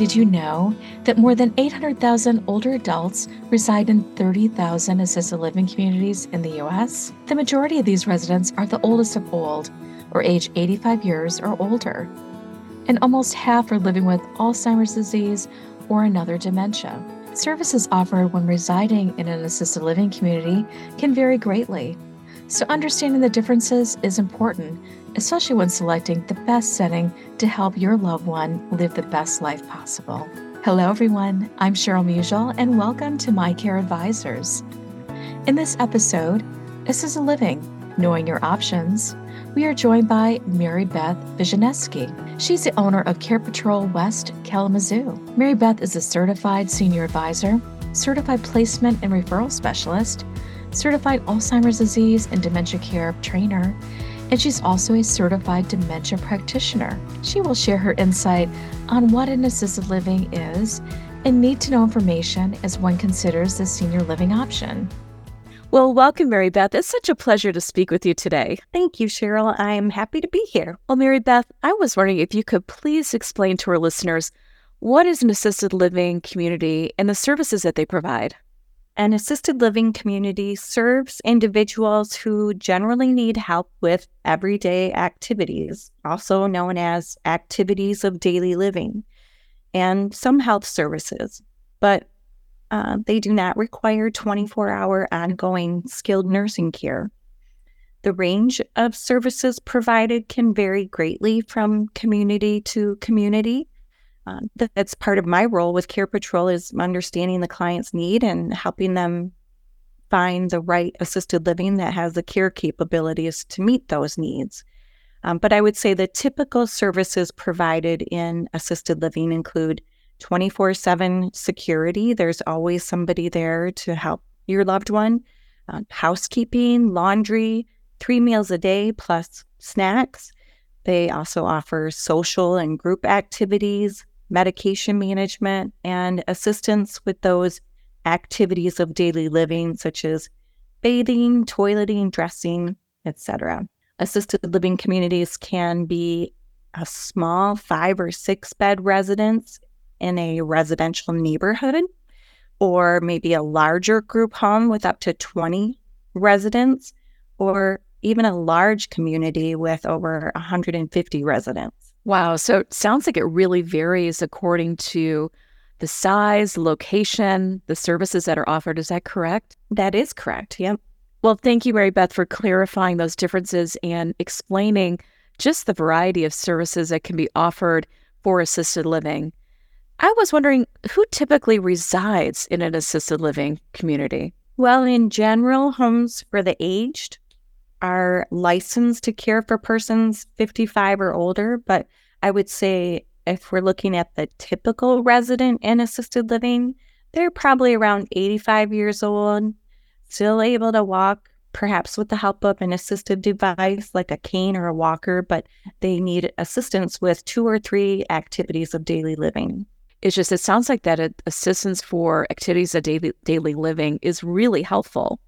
Did you know that more than 800,000 older adults reside in 30,000 assisted living communities in the U.S.? The majority of these residents are the oldest of old, or age 85 years or older, and almost half are living with Alzheimer's disease or another dementia. Services offered when residing in an assisted living community can vary greatly. So, understanding the differences is important, especially when selecting the best setting to help your loved one live the best life possible. Hello, everyone. I'm Cheryl Musial, and welcome to My Care Advisors. In this episode, Assisted Living Knowing Your Options, we are joined by Mary Beth Visniski. She's the owner of Care Patrol West Kalamazoo. Mary Beth is a certified senior advisor, certified placement and referral specialist, certified Alzheimer's disease and dementia care trainer, and she's also a certified dementia practitioner. She will share her insight on what an assisted living is and need to know information as one considers the senior living option. Well, welcome, Mary Beth. It's such a pleasure to speak with you today. Thank you, Cheryl. I'm happy to be here. Well, Mary Beth, I was wondering if you could please explain to our listeners what is an assisted living community and the services that they provide. An assisted living community serves individuals who generally need help with everyday activities, also known as activities of daily living, and some health services. But uh, they do not require 24 hour ongoing skilled nursing care. The range of services provided can vary greatly from community to community. Uh, that's part of my role with Care Patrol is understanding the client's need and helping them find the right assisted living that has the care capabilities to meet those needs. Um, but I would say the typical services provided in assisted living include 24 7 security. There's always somebody there to help your loved one, uh, housekeeping, laundry, three meals a day plus snacks. They also offer social and group activities, medication management, and assistance with those activities of daily living, such as bathing, toileting, dressing, etc. Assisted living communities can be a small five or six bed residence in a residential neighborhood, or maybe a larger group home with up to 20 residents, or even a large community with over 150 residents. Wow. So it sounds like it really varies according to the size, location, the services that are offered. Is that correct? That is correct. Yep. Well, thank you, Mary Beth, for clarifying those differences and explaining just the variety of services that can be offered for assisted living. I was wondering who typically resides in an assisted living community? Well, in general, homes for the aged are licensed to care for persons 55 or older, but I would say if we're looking at the typical resident in assisted living, they're probably around 85 years old, still able to walk, perhaps with the help of an assistive device like a cane or a walker, but they need assistance with two or three activities of daily living. It's just, it sounds like that assistance for activities of daily, daily living is really helpful.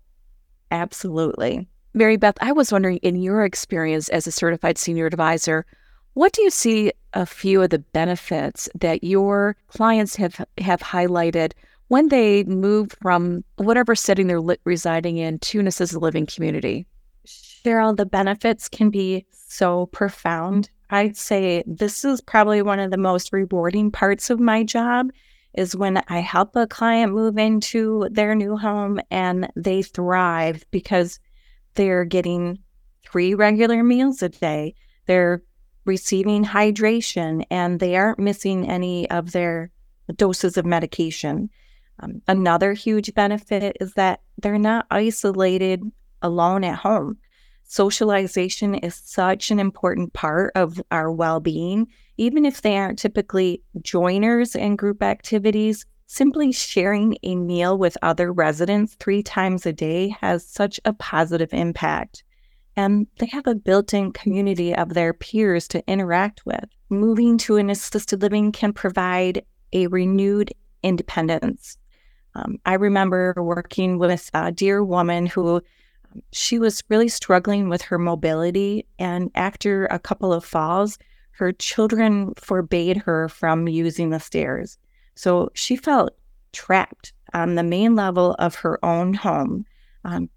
Absolutely. Mary Beth, I was wondering, in your experience as a certified senior advisor, what do you see a few of the benefits that your clients have, have highlighted when they move from whatever setting they're li- residing in to an assisted living community? Cheryl, the benefits can be so profound I'd say this is probably one of the most rewarding parts of my job is when I help a client move into their new home and they thrive because they're getting three regular meals a day. They're receiving hydration and they aren't missing any of their doses of medication. Um, another huge benefit is that they're not isolated alone at home socialization is such an important part of our well being. Even if they aren't typically joiners in group activities, simply sharing a meal with other residents three times a day has such a positive impact. And they have a built in community of their peers to interact with. Moving to an assisted living can provide a renewed independence. Um, I remember working with a dear woman who she was really struggling with her mobility. And after a couple of falls, her children forbade her from using the stairs. So she felt trapped on the main level of her own home. Um,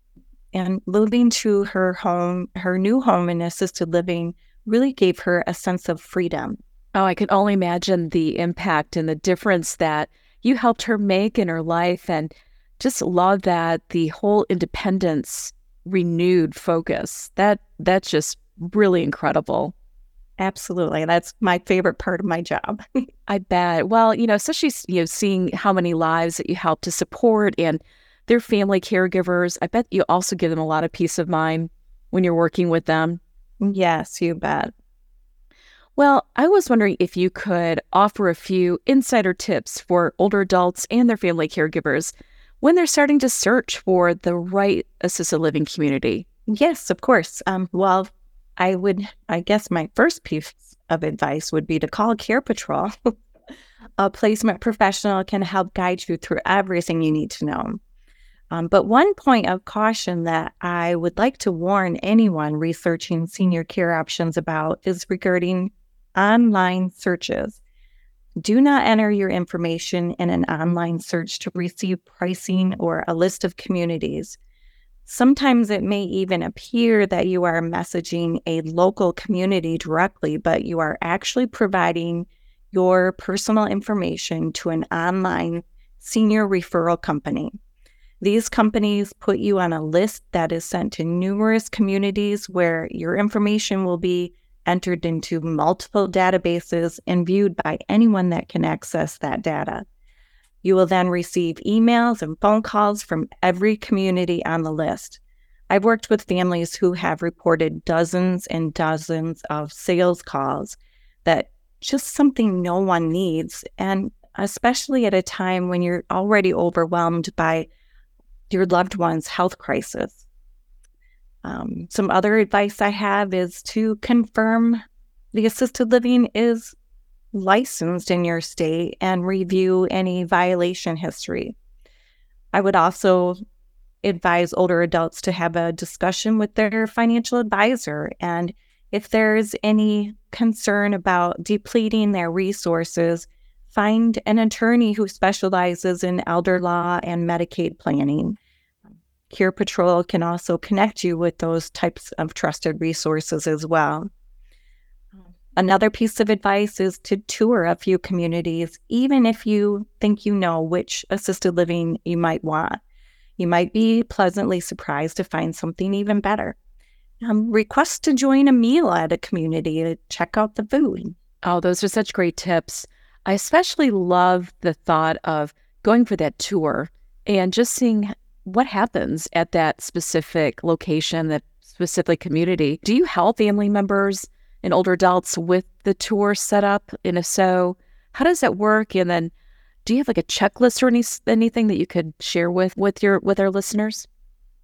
and moving to her home, her new home in assisted living, really gave her a sense of freedom. Oh, I can only imagine the impact and the difference that you helped her make in her life. And just love that the whole independence renewed focus. That that's just really incredible. Absolutely. That's my favorite part of my job. I bet. Well, you know, especially you know, seeing how many lives that you help to support and their family caregivers, I bet you also give them a lot of peace of mind when you're working with them. Yes, you bet. Well, I was wondering if you could offer a few insider tips for older adults and their family caregivers when they're starting to search for the right assisted living community. Yes, of course. Um, well, I would, I guess my first piece of advice would be to call Care Patrol. a placement professional can help guide you through everything you need to know. Um, but one point of caution that I would like to warn anyone researching senior care options about is regarding online searches. Do not enter your information in an online search to receive pricing or a list of communities. Sometimes it may even appear that you are messaging a local community directly, but you are actually providing your personal information to an online senior referral company. These companies put you on a list that is sent to numerous communities where your information will be entered into multiple databases and viewed by anyone that can access that data. You will then receive emails and phone calls from every community on the list. I've worked with families who have reported dozens and dozens of sales calls that just something no one needs. And especially at a time when you're already overwhelmed by your loved one's health crisis. Um, some other advice I have is to confirm the assisted living is licensed in your state and review any violation history. I would also advise older adults to have a discussion with their financial advisor. And if there's any concern about depleting their resources, find an attorney who specializes in elder law and Medicaid planning. Care Patrol can also connect you with those types of trusted resources as well. Another piece of advice is to tour a few communities, even if you think you know which assisted living you might want. You might be pleasantly surprised to find something even better. Um, request to join a meal at a community to check out the food. Oh, those are such great tips. I especially love the thought of going for that tour and just seeing what happens at that specific location, that specific community. Do you help family members and older adults with the tour set up? And if so, how does that work? And then do you have like a checklist or any, anything that you could share with with your with our listeners?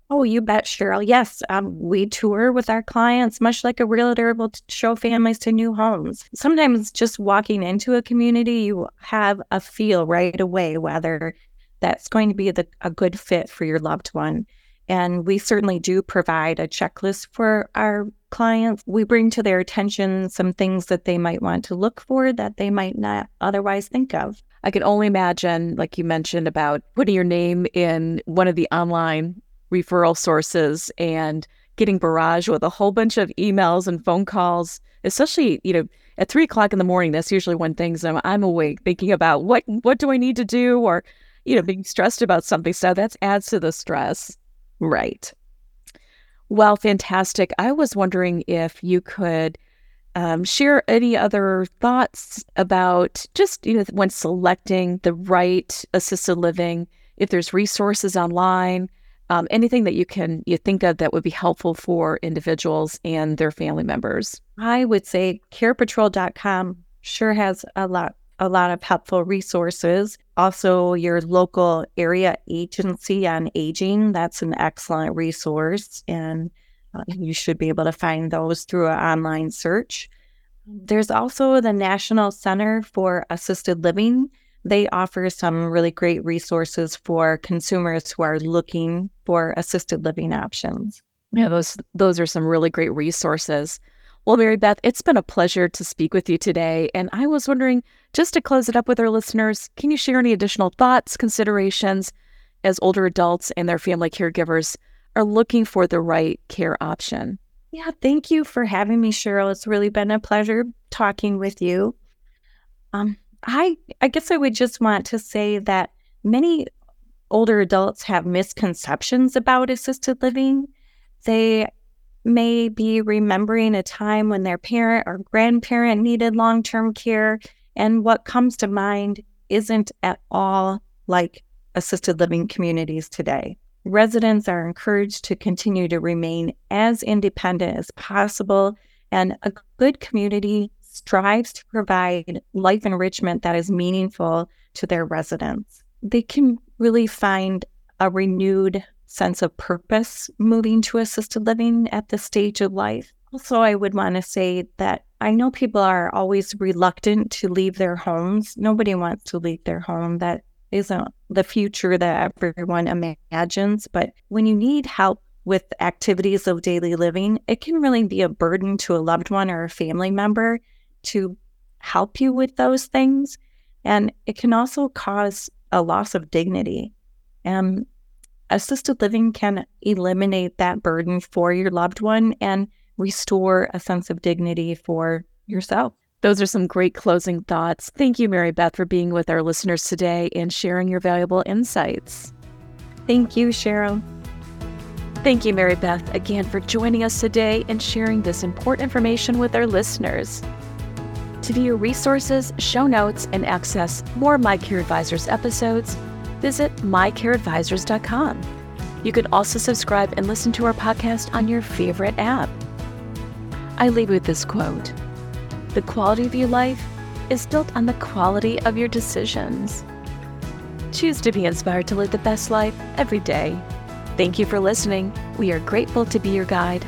Oh, you bet, Cheryl. Yes, um, we tour with our clients, much like a realtor will show families to new homes. Sometimes just walking into a community, you have a feel right away whether that's going to be the, a good fit for your loved one. And we certainly do provide a checklist for our clients. We bring to their attention some things that they might want to look for that they might not otherwise think of. I can only imagine, like you mentioned, about putting your name in one of the online referral sources and getting barrage with a whole bunch of emails and phone calls, especially, you know, at three o'clock in the morning, that's usually when things I'm, I'm awake thinking about what what do I need to do or, you know, being stressed about something. So that adds to the stress. Right. Well, fantastic. I was wondering if you could um, share any other thoughts about just you know when selecting the right assisted living. If there's resources online, um, anything that you can you think of that would be helpful for individuals and their family members. I would say carepatrol.com sure has a lot a lot of helpful resources. Also, your local area agency on aging, that's an excellent resource. And uh, you should be able to find those through an online search. There's also the National Center for Assisted Living. They offer some really great resources for consumers who are looking for assisted living options. Yeah, those those are some really great resources. Well, Mary Beth, it's been a pleasure to speak with you today. And I was wondering, just to close it up with our listeners, can you share any additional thoughts, considerations as older adults and their family caregivers are looking for the right care option? Yeah, thank you for having me, Cheryl. It's really been a pleasure talking with you. Um, I I guess I would just want to say that many older adults have misconceptions about assisted living. They may be remembering a time when their parent or grandparent needed long term care, and what comes to mind isn't at all like assisted living communities today. Residents are encouraged to continue to remain as independent as possible, and a good community strives to provide life enrichment that is meaningful to their residents. They can really find a renewed sense of purpose moving to assisted living at this stage of life. Also, I would want to say that I know people are always reluctant to leave their homes. Nobody wants to leave their home. That isn't the future that everyone imagines. But when you need help with activities of daily living, it can really be a burden to a loved one or a family member to help you with those things. And it can also cause a loss of dignity. And assisted living can eliminate that burden for your loved one and restore a sense of dignity for yourself. Those are some great closing thoughts. Thank you, Mary Beth, for being with our listeners today and sharing your valuable insights. Thank you, Cheryl. Thank you, Mary Beth, again for joining us today and sharing this important information with our listeners. To view resources, show notes, and access more My Care Advisors episodes, visit mycareadvisors.com. You can also subscribe and listen to our podcast on your favorite app. I leave with this quote The quality of your life is built on the quality of your decisions. Choose to be inspired to live the best life every day. Thank you for listening. We are grateful to be your guide